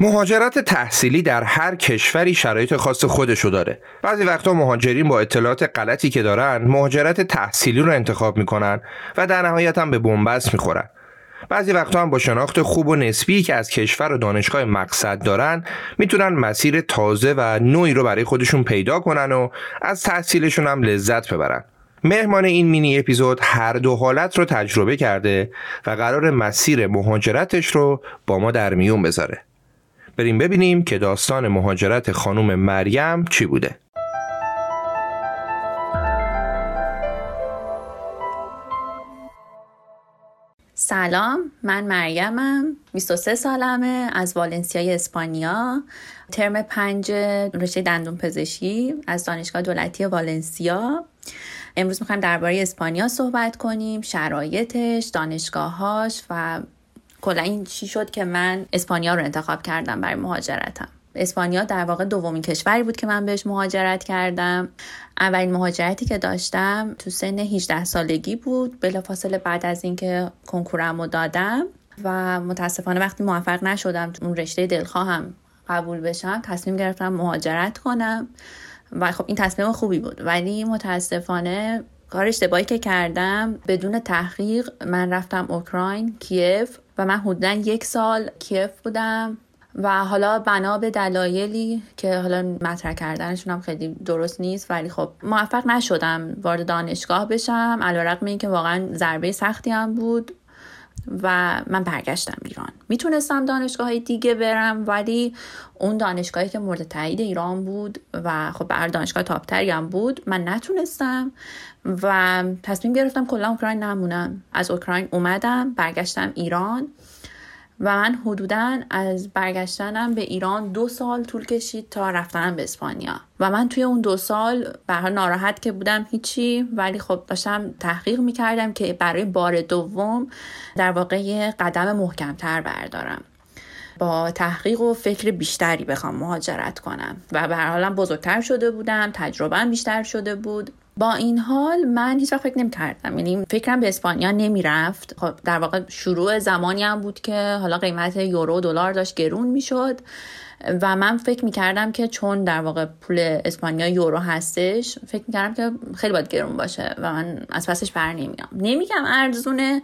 مهاجرت تحصیلی در هر کشوری شرایط خاص خودشو داره. بعضی وقتا مهاجرین با اطلاعات غلطی که دارن مهاجرت تحصیلی رو انتخاب می‌کنن و در نهایت هم به بنبست می‌خورن. بعضی وقتا هم با شناخت خوب و نسبی که از کشور و دانشگاه مقصد دارن می‌تونن مسیر تازه و نوعی رو برای خودشون پیدا کنن و از تحصیلشون هم لذت ببرن. مهمان این مینی اپیزود هر دو حالت رو تجربه کرده و قرار مسیر مهاجرتش رو با ما در میون بذاره. بریم ببینیم که داستان مهاجرت خانم مریم چی بوده. سلام من مریمم 23 سالمه از والنسیای اسپانیا ترم پنج رشته دندون پزشکی از دانشگاه دولتی والنسیا امروز می‌خوایم درباره اسپانیا صحبت کنیم شرایطش دانشگاهاش و کلا این چی شد که من اسپانیا رو انتخاب کردم برای مهاجرتم. اسپانیا در واقع دومین کشوری بود که من بهش مهاجرت کردم. اولین مهاجرتی که داشتم تو سن 18 سالگی بود بلافاصله بعد از اینکه کنکورم رو دادم و متاسفانه وقتی موفق نشدم اون رشته دلخواهم قبول بشم تصمیم گرفتم مهاجرت کنم و خب این تصمیم خوبی بود. ولی متاسفانه کار اشتباهی که کردم بدون تحقیق من رفتم اوکراین کیف و من حدودا یک سال کیف بودم و حالا بنا به دلایلی که حالا مطرح کردنشون هم خیلی درست نیست ولی خب موفق نشدم وارد دانشگاه بشم. علیرغم اینکه واقعا ضربه سختی هم بود. و من برگشتم ایران. می‌تونستم دانشگاه دیگه برم ولی اون دانشگاهی که مورد تایید ایران بود و خب بر دانشگاه تاپتری هم بود من نتونستم و تصمیم گرفتم کلا اوکراین نمونم. از اوکراین اومدم برگشتم ایران. و من حدودا از برگشتنم به ایران دو سال طول کشید تا رفتنم به اسپانیا. و من توی اون دو سال به ناراحت که بودم هیچی ولی خب داشتم تحقیق می‌کردم که برای بار دوم در واقع قدم محکمتر بردارم. با تحقیق و فکر بیشتری بخوام مهاجرت کنم. و به هر حالم بزرگتر شده بودم تجربه بیشتر شده بود. با این حال من هیچ وقت فکر نمی کردم یعنی فکرم به اسپانیا نمی رفت خب در واقع شروع زمانی هم بود که حالا قیمت یورو دلار داشت گرون می شد و من فکر می کردم که چون در واقع پول اسپانیا یورو هستش فکر می کردم که خیلی باید گرون باشه و من از پسش بر نمیام. نمیگم ارزونه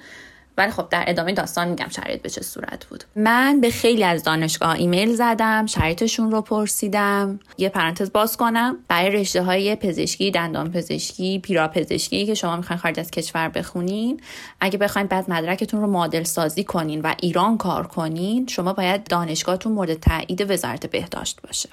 ولی خب در ادامه داستان میگم شرایط به چه صورت بود. من به خیلی از دانشگاه ایمیل زدم شرایطشون رو پرسیدم. یه پرانتز باز کنم. برای رشته های پزشکی دندان پزشکی پیرا پزشکی که شما می‌خواین خارج از کشور بخونین اگه بخواین بعد مدرکتون رو مدل سازی کنین و ایران کار کنین شما باید دانشگاهتون مورد تایید وزارت بهداشت باشه.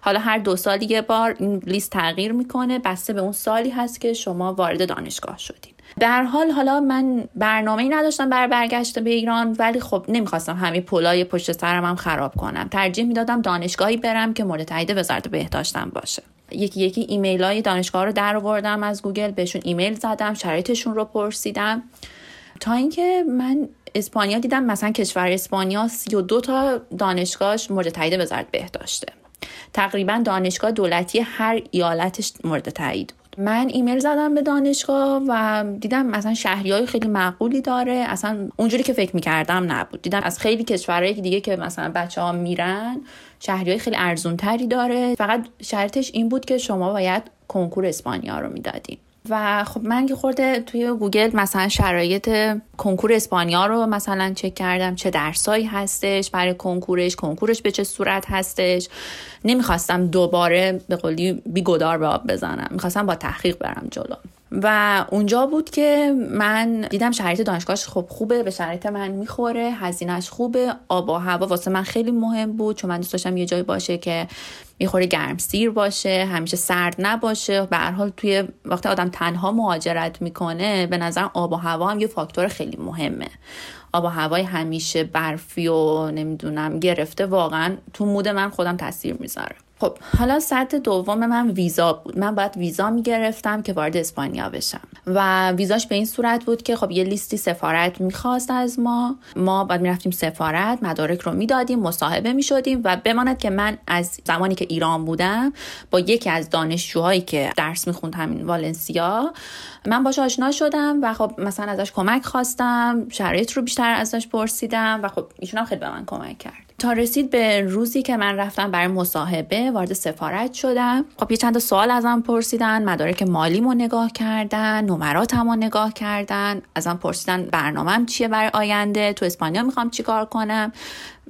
حالا هر دو سال یه بار این لیست تغییر می‌کنه. بسته به اون سالی هست که شما وارد دانشگاه شدین. در هر حال حالا من برنامه ای نداشتم برای برگشت به ایران ولی خب نمی‌خواستم همه پلای پشت سرم هم خراب کنم. ترجیح می‌دادم دانشگاهی برم که مورد تایید وزارت بهداشتم باشه. یکی یکی ایمیل های دانشگاه رو در آوردم از گوگل بهشون ایمیل زدم شرایطشون رو پرسیدم. تا اینکه من اسپانیا دیدم مثلا کشور اسپانیا 32 تا دانشگاهش مورد تایید وزارت بهداشته. تقریبا دانشگاه دولتی هر ایالتش مورد تاییده من ایمیل زدم به دانشگاه و دیدم مثلا شهریه های خیلی معقولی داره. اصلا اونجوری که فکر می‌کردم نبود. دیدم از خیلی کشورهای دیگه که مثلا بچه ها میرن شهری های خیلی ارزون تری داره. فقط شرطش این بود که شما باید کنکور اسپانیا رو می‌دادین. و خب من که خورده توی گوگل مثلا شرایط کنکور اسپانیا رو مثلا چک کردم چه درسایی هستش برای کنکورش کنکورش به چه صورت هستش. نمی‌خواستم دوباره به قولی بیگدار به آب بزنم. می‌خواستم با تحقیق برم جلو. و اونجا بود که من دیدم شرایط دانشگاهش خب خوبه به شرایط من می‌خوره هزینهش خوبه آب و هوا واسه من خیلی مهم بود چون من دوست داشتم یه جایی باشه که می‌خوره گرم سیر باشه همیشه سرد نباشه. به هر حال توی وقتی آدم تنها مهاجرت می‌کنه به نظر آب و هوا هم یه فاکتور خیلی مهمه. آب و هوای همیشه برفی و نمی‌دونم گرفته واقعا تو مود من خودم تاثیر می‌ذاره. خب حالا سطح دوم من ویزا بود. من باید ویزا می‌گرفتم که وارد اسپانیا بشم. و ویزاش به این صورت بود که خب یه لیستی سفارت می‌خواست از ما. ما باید می‌رفتیم سفارت مدارک رو می‌دادیم مصاحبه می‌شدیم و بماند که من از زمانی که ایران بودم با یکی از دانشجوهایی که درس می‌خوند همین والنسیا من باش آشنا شدم و خب مثلا ازش کمک خواستم شرایط رو بیشتر ازش پرسیدم و خب ایشون هم خیلی به من کمک کرد. تا رسید به روزی که من رفتم برای مصاحبه وارد سفارت شدم. خب یه چند سوال ازم پرسیدن مدارک مالیمو نگاه کردن نمراتمو نگاه کردن. ازم پرسیدن برنامهم چیه برای آینده تو اسپانیا می‌خوام چیکار کنم؟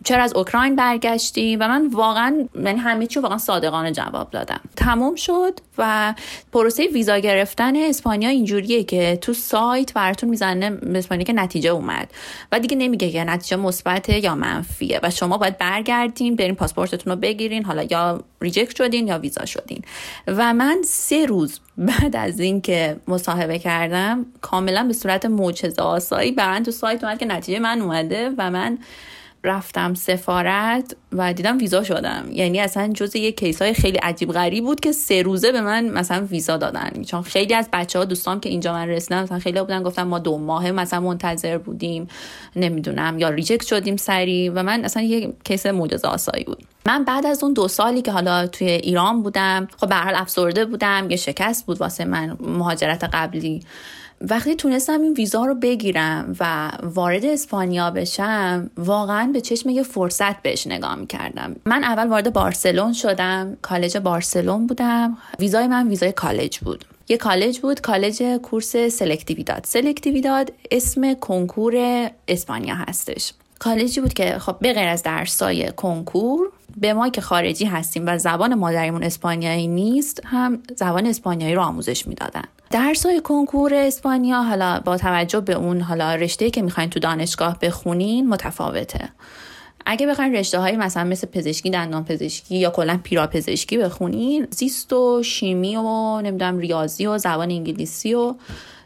چرا از اوکراین برگشتی؟ و من واقعا یعنی همه چی واقعا صادقانه جواب دادم. تموم شد و پروسه ویزا گرفتن اسپانیا اینجوریه که تو سایت براتون می‌زنه اسپانیا که نتیجه اومد. و دیگه نمیگه که نتیجه مثبته یا منفیه. و شما باید برگردین برین پاسپورتتون رو بگیرین حالا یا reject شدین یا ویزا شدین. و من سه روز بعد از اینکه مصاحبه کردم کاملا به صورت معجزه آسایی برام تو سایت اومد که نتیجه من اومده و من رفتم سفارت و دیدم ویزا شدم. یعنی اصلا جز یه case های خیلی عجیب غریب بود که سه روزه به من مثلا ویزا دادن. چون خیلی از بچه ها دوستان که اینجا من رسیدم مثلا خیلی بودن گفتن ما دو ماه مثلا منتظر بودیم نمی‌دونم یا reject شدیم سری. و من اصلا یه case معجزه آسایی بود. من بعد از اون دو سالی که حالا توی ایران بودم خب به هر حال افسرده بودم یه شکست بود واسه من مهاجرت قبلی. وقتی تونستم این ویزا رو بگیرم و وارد اسپانیا بشم واقعا به چشم یه فرصت بهش نگاه می‌کردم. من اول وارد بارسلون شدم. کالج بارسلون بودم. ویزای من ویزای کالج بود. یه کالج بود کالج course selectividad سلکتیویداد اسم کنکور اسپانیا هستش. کالجی بود که خب به غیر از درسای کنکور به ما که خارجی هستیم و زبان مادریمون اسپانیایی نیست هم زبان اسپانیایی رو آموزش می‌دادن. درس های کنکور اسپانیا حالا با توجه به اون حالا رشته که می‌خواین تو دانشگاه بخونین متفاوته. اگه بخواین رشته های مثلا مثل پزشکی دندان پزشکی یا کلا پیرا پزشکی بخونین زیست و شیمی و نمی‌دونم ریاضی و زبان انگلیسی و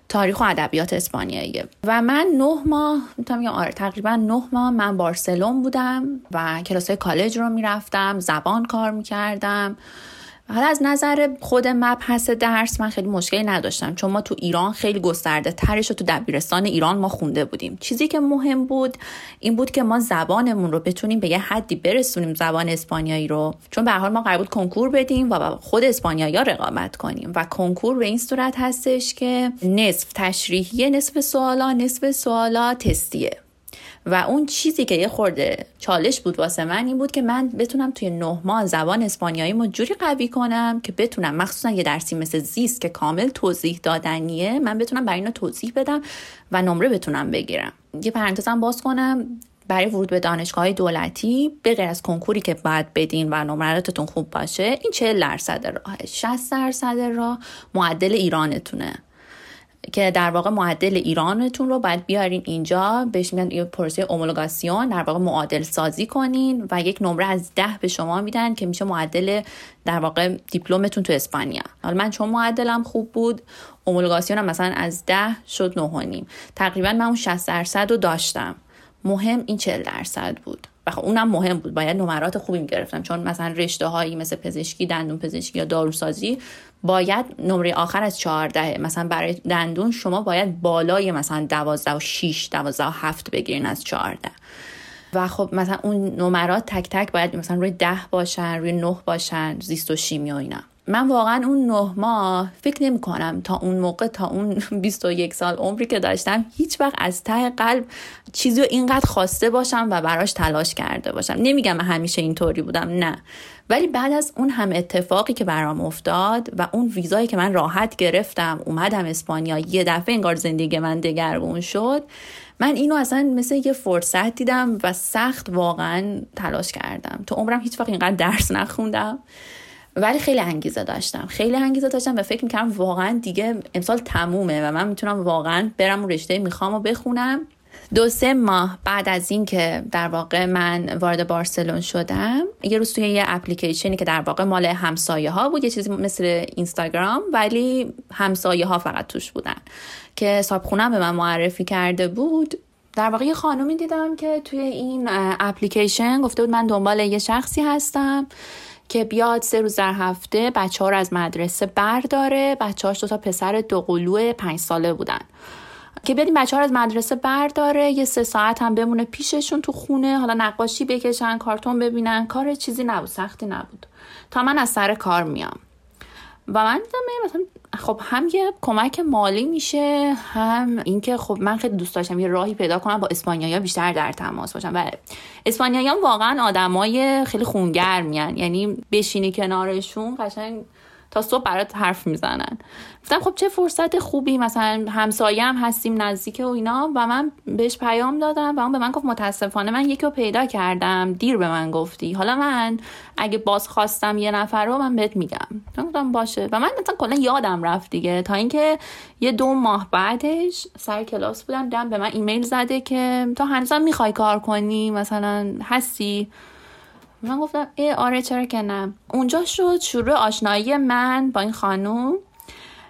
تاریخ و ادبیات اسپانیاییه و من نه ماه می‌تونم آره تقریبا نه ماه من بارسلون بودم و کلاس کالج رو می‌رفتم زبان کار می‌کردم. حالا از نظر خود مبحث درس من خیلی مشکلی نداشتم چون ما تو ایران خیلی گسترده ترش و تو دبیرستان ایران ما خونده بودیم. چیزی که مهم بود این بود که ما زبانمون رو بتونیم به یه حدی برسونیم زبان اسپانیایی رو. چون به حال ما قرار بود کنکور بدیم و خود اسپانیایی رقابت کنیم و کنکور به این صورت هستش که نصف تشریحیه نصف سوالا نصف سوالا تستیه. و اون چیزی که یه خورده چالش بود واسه من این بود که من بتونم توی نه ماه زبان اسپانیایی ما جوری قوی کنم که بتونم مخصوصا یه درسی مثل زیست که کامل توضیح دادنیه من بتونم برای اینو توضیح بدم و نمره بتونم بگیرم. یه پرانتزم باز کنم برای ورود به دانشگاه دولتی به غیر از کنکوری که باید بدین و نمراتتون خوب باشه این 40 درصد راه 60 درصد راه معدل ایرانتونه. که در واقع معدل ایرانتون رو باید بیارین اینجا. بهش میگن یه پروسه اومولوگاسیون در واقع معادل سازی کنین و یک نمره از ده به شما میدن که میشه معدل در واقع دیپلمتون تو اسپانیا. حالا من چون معدلم خوب بود اومولوگاسیون هم مثلا از ده شد نه تقریبا من اون 60 درصد رو داشتم. مهم این 40 درصد بود. و خب اونم مهم بود. باید نمرات خوبی می‌گرفتم. چون مثلا رشته هایی مثل پزشکی دندون پزشکی یا داروسازی باید نمره آخر از 14 مثلا برای دندون شما باید بالای مثلا 12 و 6 12 و 7 بگیرین از 14 و خب مثلا اون نمرات تک تک باید مثلا روی 10 باشن روی 9 باشن زیست و شیمی و اینا. من واقعا اون نه ماه فکر نمی کنم تا اون موقع تا اون 21 سال عمری که داشتم هیچ وقت از ته قلب چیزی رو اینقدر خواسته باشم و براش تلاش کرده باشم. نمیگم همیشه اینطوری بودم نه. ولی بعد از اون هم اتفاقی که برام افتاد و اون ویزایی که من راحت گرفتم اومدم اسپانیا یه دفعه انگار زندگی من دگرگون شد من اینو اصلا مثل یه فرصت دیدم و سخت واقعا تلاش کردم. تو عمرم هیچ وقت اینقدر درس نخوندم. ولی خیلی انگیزه داشتم. خیلی انگیزه داشتم و فکر می‌کردم واقعا دیگه امسال تمومه و من می‌تونم واقعا برم اون رشته می‌خوام و بخونم. دو سه ماه بعد از اینکه در واقع من وارد بارسلون شدم یه روز توی یه اپلیکیشنی که در واقع مال همسایه ها بود یه چیزی مثل اینستاگرام ولی همسایه ها فقط توش بودن که صابخونم به من معرفی کرده بود. در واقع یه خانومی دیدم که توی این اپلیکیشن گفته بود من دنبال یه شخصی هستم. که بیاد سه روز در هفته بچه ها رو از مدرسه برداره. بچه هاش دو تا پسر دو قلوه پنج ساله بودن. که بیاد این بچه ها رو از مدرسه برداره یه سه ساعت هم بمونه پیششون تو خونه حالا نقاشی بکشن کارتون ببینن کار چیزی نبود سختی نبود. تا من از سر کار میام. و من دیدم مثلا خب هم یه کمک مالی میشه هم اینکه خب من خیلی دوست داشتم یه راهی پیدا کنم با اسپانیایی بیشتر در تماس باشم. و اسپانیایی واقعا آدمای خیلی خونگرمین یعنی بشینی کنارشون قشنگ تا صبح برات حرف می‌زنن. گفتم خب چه فرصت خوبی مثلا همسایه هم هستیم نزدیک و اینا. و من بهش پیام دادم و اون به من گفت متاسفانه من یکی رو پیدا کردم. دیر به من گفتی. حالا من اگه باز خواستم یه نفر رو من بهت میگم. گفتم باشه. و من مثلا کلا یادم رفت دیگه. تا اینکه یه دو ماه بعدش سر کلاس بودم دم به من ایمیل زده که تو هنوزم می‌خوای کار کنی؟ مثلا هستی؟ من گفتم ای آره چرا که نه. اونجا شد شروع آشنایی من با این خانوم.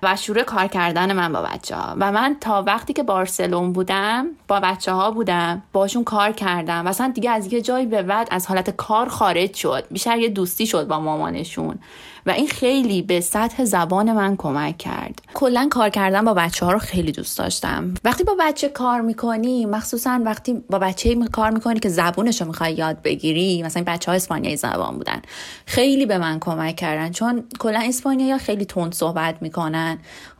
و شروع کار کردن من با بچه ها و من تا وقتی که بارسلون بودم با بچه ها بودم باشون کار کردم. و اصلا دیگه از یه جایی به بعد از حالت کار خارج شد. بیشتر یه دوستی شد با مامانشون. و این خیلی به سطح زبان من کمک کرد. کلا کار کردن با بچه ها رو خیلی دوست داشتم. وقتی با بچه کار می‌کنی مخصوصا وقتی با بچه کار می‌کنی که زبونش رو می‌خوای یاد بگیری مثلا بچه ها اسپانیایی زبان بودن خیلی به من کمک کردن. چون کلا اسپانیایی خیلی تند صحبت می‌کنن.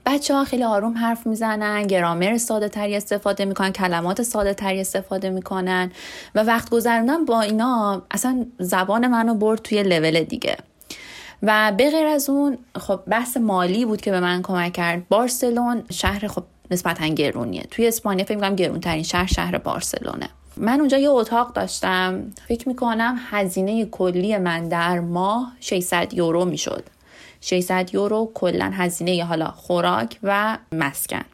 بچه ها خیلی آروم حرف می‌زنن گرامر ساده تری استفاده می‌کنن کلمات ساده تری استفاده می‌کنن و وقت گذروندن با اینا اصلا زبان منو برد توی لول دیگه. و به غیر از اون خب بحث مالی بود که به من کمک کرد. بارسلون شهر خب نسبتا گرونیه. توی اسپانیا فکر می‌کنم گرونترین شهر شهر بارسلونه. من اونجا یه اتاق داشتم. فکر می‌کنم هزینه کلی من در ماه 600 یورو می‌شد. 600 یورو کلا هزینه حالا خوراک و مسکن.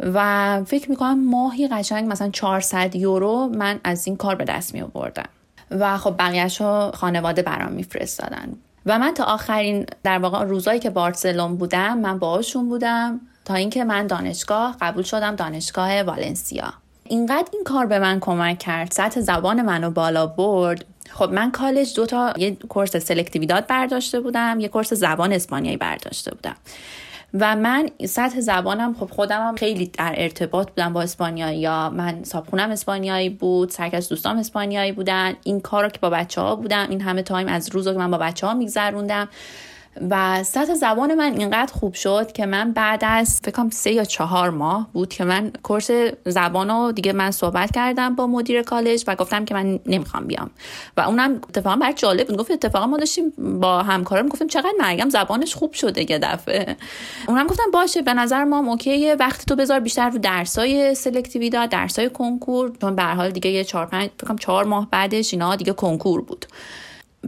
و فکر می‌کنم ماهی قشنگ مثلا 400 یورو من از این کار به دست می آوردم و خب بقیهش رو خانواده برام میفرستادن. و من تا آخرین در واقع روزایی که بارسلون بودم من باهاشون بودم تا اینکه من دانشگاه قبول شدم دانشگاه والنسیا. اینقدر این کار به من کمک کرد سطح زبان منو بالا برد. خب من کالج دو تا یه course selectividad برداشته بودم یه course زبان اسپانیایی برداشته بودم. و من سطح زبانم خب خودم هم خیلی در ارتباط بودم با اسپانیایی ها من صابخونم اسپانیایی بود سرکس دوستام اسپانیایی بودن. این کار رو که با بچه ها بودم این همه time از روز که من با بچه ها میگذروندم. و سطح زبان من اینقدر خوب شد که من بعد از فکرم سه یا چهار ماه بود که من کورس زبان رو دیگه من صحبت کردم با مدیر کالج و گفتم که من نمی‌خوام بیام. و اونم اتفاقا برای جالب بود. گفت اتفاقا ما داشتیم با همکارم گفتیم چقدر مریم زبانش خوب شده یه دفعه. اونم گفتم باشه به نظر ما اوکیه. وقتی تو بذار بیشتر رو درسای سلکتیویدا درسای کنکور چون به حال دیگه یه 4 5 فکر چهار ماه بعدش اینا دیگه کنکور بود.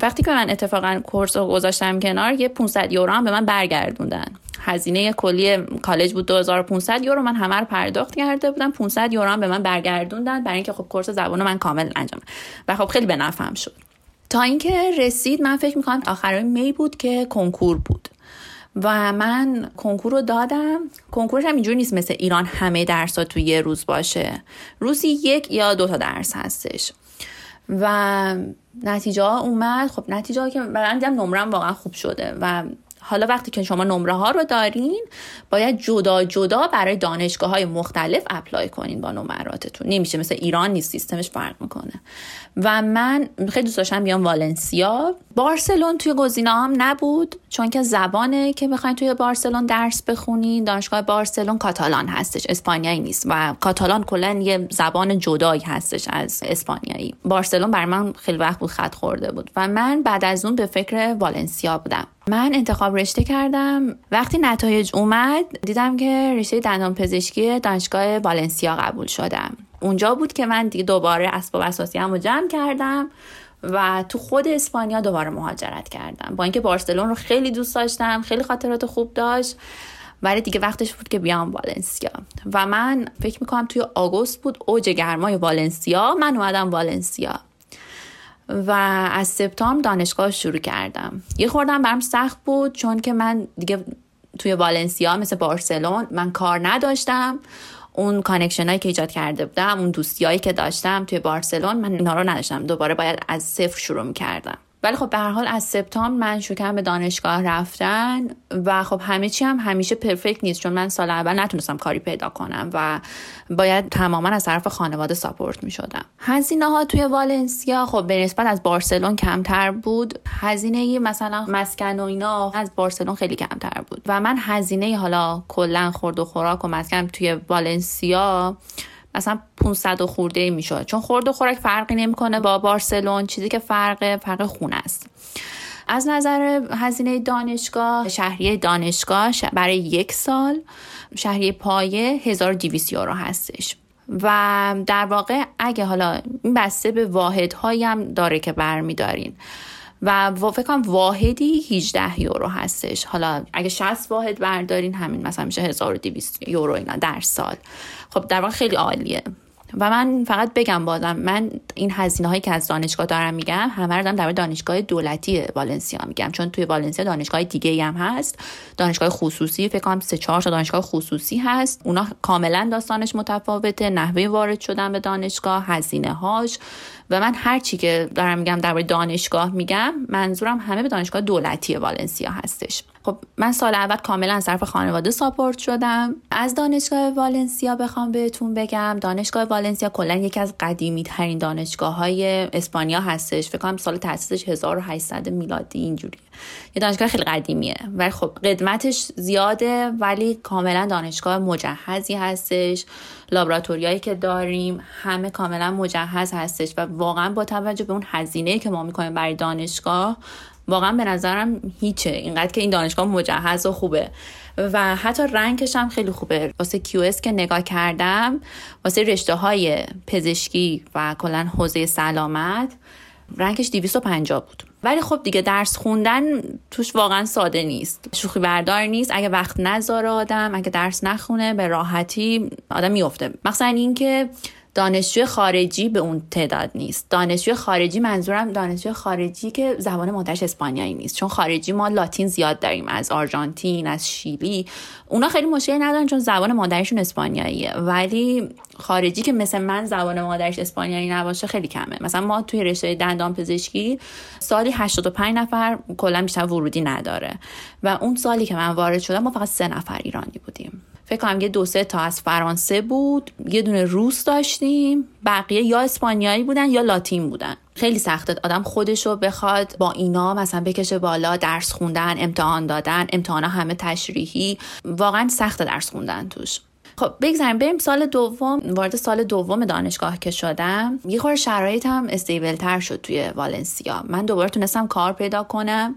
وقتی که من اتفاقا کورس رو گذاشتم کنار یه 500 یورو هم به من برگردوندن. هزینه کلی کالج بود 2500 یورو من همه رو پرداخت کرده بودم. 500 یورو هم به من برگردوندن برای اینکه خب کورس زبان من کامل انجام و خب خیلی به نفعم شد. تا اینکه رسید من فکر می‌کنم آخرای می بود که کنکور بود. و من کنکور رو دادم. کنکورش هم اینجوری نیست مثل ایران همه درس ها تو یه روز باشه. روزی یک یا دو تا درس هستش. و نتیجه ها اومد. خب نتیجه ها که دیدم نمرم واقعا خوب شده و حالا وقتی که شما نمره ها رو دارین باید جدا جدا برای دانشگاه های مختلف اپلای کنین با نمراتتون. نمیشه مثل ایران نیست سیستمش فرق می‌کنه. و من خیلی دوست داشتم بیام والنسیا. بارسلون توی گزینه هم نبود چون که زبانه که بخواین توی بارسلون درس بخونین. دانشگاه بارسلون کاتالان هستش اسپانیایی نیست. و کاتالان کلا یه زبان جدایی هستش از اسپانیایی. بارسلون بر من خیلی وقت بود خط خورده بود. و من بعد از اون به فکر والنسیا بودم. من انتخاب رشته کردم. وقتی نتایج اومد دیدم که رشته دندان پزشکی دانشگاه والنسیا قبول شدم. اونجا بود که من دیگه دوباره اسباب اساسی رو جمع کردم و تو خود اسپانیا دوباره مهاجرت کردم. با اینکه بارسلون رو خیلی دوست داشتم خیلی خاطرات خوب داشت ولی دیگه وقتش بود که بیام والنسیا. و من فکر می‌کنم توی آگوست بود اوج گرمای والنسیا. من اومدم والنسیا. و از سپتامبر دانشگاه شروع کردم. یه خوردم برم سخت بود چون که من دیگه توی والنسیا مثل بارسلون من کار نداشتم. اون connection هایی که ایجاد کرده بودم اون دوستی هایی که داشتم توی بارسلون من اینا رو نداشتم. دوباره باید از صفر شروع کردم ولی خب به هر حال از سپتامبر من شروع به دانشگاه رفتن و خب همه چی هم همیشه perfect نیست چون من سال اول نتونستم کاری پیدا کنم و باید تماما از طرف خانواده support می شدم هزینه ها توی والنسیا خب به نسبت از بارسلون کمتر بود. هزینه مثلا مسکن و اینا از بارسلون خیلی کمتر بود. و من هزینه حالا کلا خورد و خوراک و مسکن توی والنسیا مثلا 500 و خورده ای می‌شد. چون خورد و خوراک فرقی نمی‌کنه. با بارسلون چیزی که فرق فرق خونه است. از نظر هزینه دانشگاه شهریه دانشگاه برای یک سال شهریه پایه 1200 یورو هستش. و در واقع اگه حالا این بسته به واحدهایی هم داره که برمیدارین. و فکر کنم واحدی 18 یورو هستش. حالا اگه 60 واحد بردارین همین مثلا میشه 1200 یورو اینا در سال. خب در واقع خیلی عالیه. و من فقط بگم بازم من این هزینه هایی که از دانشگاه دارم میگم همه رو در دانشگاه دولتی والنسیا میگم. چون توی والنسیا دانشگاه دیگه هم هست. دانشگاه خصوصی فکر کنم سه چهار تا دانشگاه خصوصی هست. اونا کاملا داستانش متفاوته. نحوه وارد شدن به دانشگاه هزینه هاش و من هر چی که دارم میگم درباره دانشگاه میگم منظورم همه به دانشگاه دولتی والنسیا هستش. خب من سال اول کاملا از طرف خانواده ساپورت شدم. از دانشگاه والنسیا بخوام بهتون بگم دانشگاه والنسیا کلا یکی از قدیمی ترین دانشگاه های اسپانیا هستش. فکر کنم سال تاسیسش 1800 میلادی اینجوری. یه دانشگاه خیلی قدیمیه. ولی خب قدمتش زیاده ولی کاملا دانشگاه مجهزی هستش. لابراتوریایی که داریم همه کاملا مجهز هستش و واقعا با توجه به اون هزینه که ما می‌کنیم برای دانشگاه واقعا به نظرم هیچه. اینقدر که این دانشگاه مجهز و خوبه. و حتی رنگش هم خیلی خوبه. واسه کیو که نگاه کردم واسه رشته های پزشکی و کلا حوزه سلامت رنگش 250 بود. ولی خب دیگه درس خوندن توش واقعا ساده نیست. شوخی بردار نیست. اگه وقت نذاره آدم اگه درس نخونه به راحتی آدم میفته مثلا اینکه دانشجو خارجی به اون تعداد نیست. دانشجو خارجی منظورم دانشجو خارجی که زبان مادرش اسپانیایی نیست. چون خارجی ما لاتین زیاد داریم. از آرژانتین از شیلی. اونا خیلی مشکلی ندارن چون زبان مادرشون اسپانیاییه. ولی خارجی که مثل من زبان مادرش اسپانیایی نباشه خیلی کمه. مثلا ما توی رشته دندان پزشکی سالی 85 نفر کلا بیشتر ورودی نداره. و اون سالی که من وارد شدم ما فقط سه نفر ایرانی بودیم. فکر کنم یه دو سه تا از فرانسه بود یه دونه روس داشتیم بقیه یا اسپانیایی بودن یا لاتین بودن. خیلی سخته آدم خودشو بخواد با اینا مثلا بکشه بالا درس خوندن امتحان دادن امتحانا همه تشریحی. واقعا سخت درس خوندن توش. خب بگذاریم بریم سال دوم وارد سال دوم دانشگاه که شدم. یه خور شرایطم استیبل تر شد توی والنسیا. من دوباره تونستم کار پیدا کنم.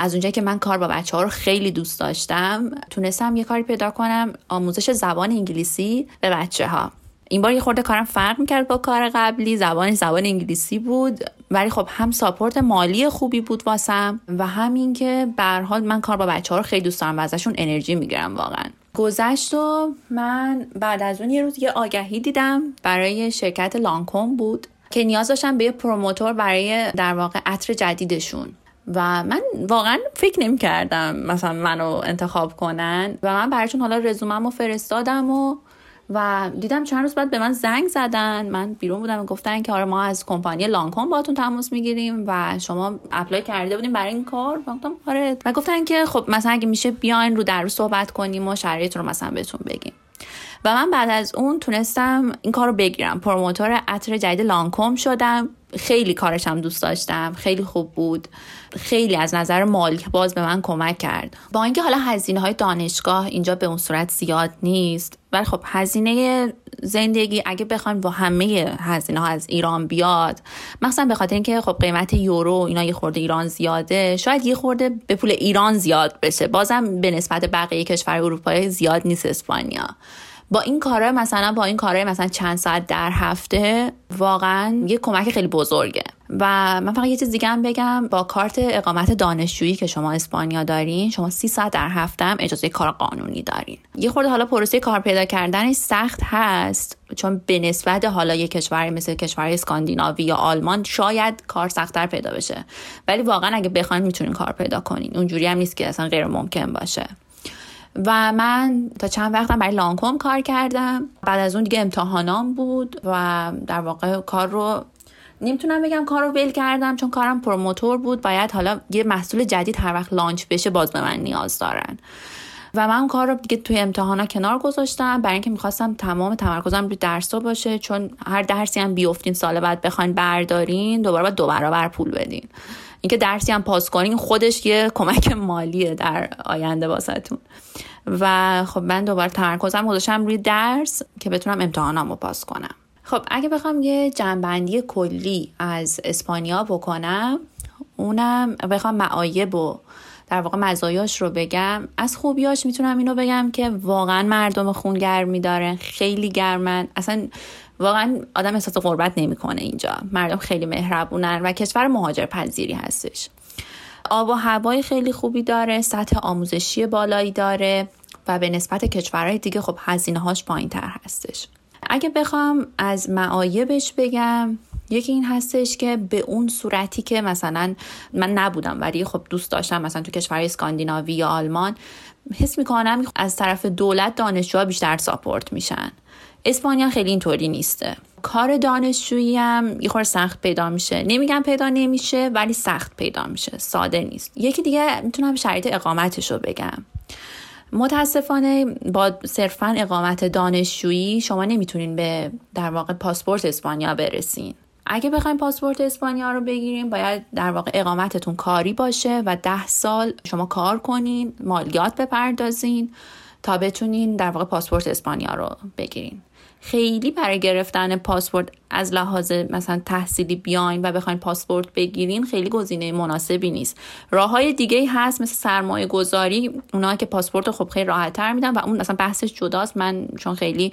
از اونجایی که من کار با بچه ها رو خیلی دوست داشتم تونستم یه کاری پیدا کنم آموزش زبان انگلیسی به بچه ها این بار یه خورده کارم فرق می‌کرد با کار قبلی زبان زبان انگلیسی بود ولی خب هم ساپورت مالی خوبی بود واسم و همین که به حال من کار با بچه ها رو خیلی دوست دارم و ازشون انرژی می‌گیرم واقعا. گذشت و من بعد از اون یه روز یه آگهی دیدم برای شرکت Lancôme بود که نیاز داشتن به یه promoter برای در واقع عطر جدیدشون. و من واقعا فکر نمی کردم مثلا منو انتخاب کنن و من براشون حالا رزومم رو فرستادم و و دیدم چند روز بعد به من زنگ زدن. من بیرون بودم و گفتن که آره ما از کمپانی Lancôme باتون تماس می‌گیریم و شما apply کرده بودین برای این کار. و گفتم آره. و گفتن که خب مثلا اگه میشه بیاین رو در رو صحبت کنیم و شرایط رو مثلا بهتون بگیم. و من بعد از اون تونستم این کار رو بگیرم. پروموتور عطر جدید لانکوم شدم. خیلی کارشم دوست داشتم. خیلی خوب بود. خیلی از نظر مالی باز به من کمک کرد. با اینکه حالا هزینه های دانشگاه اینجا به اون صورت زیاد نیست ولی خب هزینه زندگی اگه بخوایم با همه هزینه ها از ایران بیاد مثلا به خاطر اینکه خب قیمت یورو اینا یه خورده ایران زیاده شاید یه خورده به پول ایران زیاد بشه. بازم به نسبت بقیه کشور اروپایی زیاد نیست اسپانیا. با این کاره مثلا با این کاره مثلا چند ساعت در هفته واقعا یه کمک خیلی بزرگه. و من فقط یه چیز دیگه هم بگم با کارت اقامت دانشجویی که شما اسپانیا دارین شما سی ساعت در هفته هم اجازه کار قانونی دارین. یه خورده حالا پروسه کار پیدا کردنش سخت هست چون به نسبت حالا یه کشوری مثل کشور اسکاندیناوی یا آلمان شاید کار سختتر پیدا بشه. ولی واقعا اگه بخواین می‌تونین کار پیدا کنین. اونجوری هم نیست که اصلا غیر ممکن باشه. و من تا چند وقتم برای لانکوم کار کردم. بعد از اون دیگه امتحانام بود و در واقع کار رو نمی‌تونم بگم کار رو ول کردم چون کارم پروموتور بود. باید حالا یه محصول جدید هر وقت لانچ بشه باز به من نیاز دارن. و من اون کار رو دیگه توی امتحانا کنار گذاشتم. برای اینکه می‌خواستم تمام تمرکزم روی درس باشه چون هر درسی هم بیفتین سال بعد بخواین بردارین دوباره باید دو برابر پول بدین. اینکه درسی هم پاس کنین خودش یه کمک مالیه در آینده واسهتون. و خب من دوباره تمرکزم گذاشتم روی درس که بتونم امتحانامو پاس کنم. خب اگه بخوام یه جنبندی کلی از اسپانیا بکنم اونم بخوام معایب و در واقع مزایاش رو بگم. از خوبیاش می‌تونم اینو بگم که واقعا مردم خون گرمی داره خیلی گرمن. اصلا واقعا آدم احساس غربت نمی‌کنه اینجا. مردم خیلی مهربونن و کشور مهاجر پذیری هستش. آب و هوای خیلی خوبی داره سطح آموزشی بالایی داره و به نسبت کشورهای دیگه خب هزینه هاش پایین تر هستش. اگه بخوام از معایبش بگم یکی این هستش که به اون صورتی که مثلا من نبودم ولی خب دوست داشتم مثلا تو کشور اسکاندیناوی یا آلمان حس می‌کنم از طرف دولت دانشجوها بیشتر ساپورت میشن. اسپانیا خیلی اینطوری نیسته. کار دانشجویی هم یه سخت پیدا میشه. نمیگم پیدا نمیشه ولی سخت پیدا میشه. ساده نیست. یکی دیگه می‌تونم شرایط اقامتش رو بگم. متاسفانه با صرفا اقامت دانشجویی شما نمی‌تونین به در واقع پاسپورت اسپانیا برسین. اگه بخوایم پاسپورت اسپانیا رو بگیریم باید در واقع اقامتتون کاری باشه و ده سال شما کار کنین مالیات بپردازین تا بتونین در واقع پاسپورت اسپانیا رو بگیرین. خیلی برای گرفتن پاسپورت از لحاظ مثلا تحصیلی بیاین و بخواین پاسپورت بگیرین خیلی گزینه مناسبی نیست. راه های دیگه هست مثل سرمایه گذاری اونا که پاسپورت خب خیلی راحت تر میدن و اون مثلا بحثش جداست. من چون خیلی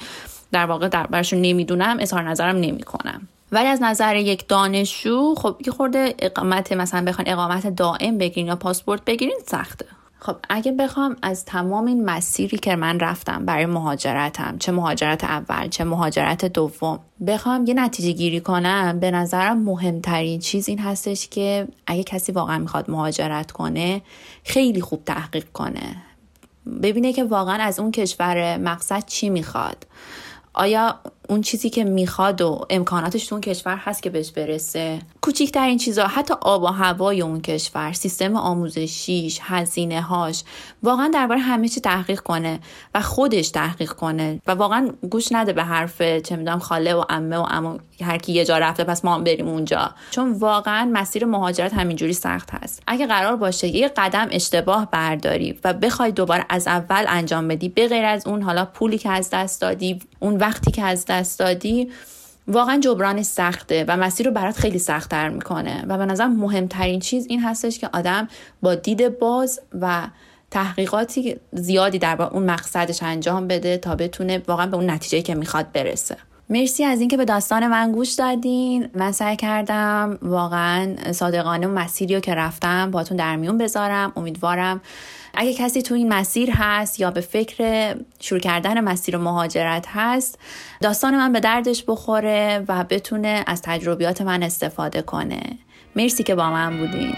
در واقع در برشون نمی‌دونم اظهار نظرم نمی‌کنم. ولی از نظر یک دانشجو خب یه خورده اقامت مثلا بخواین اقامت دائم بگیرین یا پاسپورت بگیرین سخته. خب اگه بخوام از تمام این مسیری که من رفتم برای مهاجرتم چه مهاجرت اول چه مهاجرت دوم بخوام یه نتیجه گیری کنم به نظرم مهمترین چیز این هستش که اگه کسی واقعا می‌خواد مهاجرت کنه خیلی خوب تحقیق کنه. ببینه که واقعا از اون کشور مقصد چی می‌خواد. آیا اون چیزی که می‌خواد و امکاناتش تو اون کشور هست که بهش برسه. کوچیکترین چیزها حتی آب و هوای اون کشور سیستم آموزشیش هزینه هاش واقعا درباره همه چی تحقیق کنه و خودش تحقیق کنه و واقعا گوش نده به حرف چه می‌دونم خاله و عمه و عمو هر کی یه جا رفته پس ما هم بریم اونجا. چون واقعا مسیر مهاجرت همینجوری سخت هست. اگه قرار باشه یه قدم اشتباه برداری و بخوای دوباره از اول انجام بدی به غیر از اون حالا پولی که از دست دادی اون وقتی که از دست دادی واقعا جبران سخته و مسیر رو برات خیلی سختتر می‌کنه. و به نظر مهمترین چیز این هستش که آدم با دید باز و تحقیقاتی زیادی در اون مقصدش انجام بده تا بتونه واقعا به اون نتیجه که می‌خواد برسه. مرسی از اینکه به داستان من گوش دادین. من سعی کردم واقعا صادقانه مسیری رو که رفتم باتون در میون بذارم. امیدوارم اگه کسی تو این مسیر هست یا به فکر شروع کردن مسیر مهاجرت هست داستان من به دردش بخوره و بتونه از تجربیات من استفاده کنه. مرسی که با من بودین.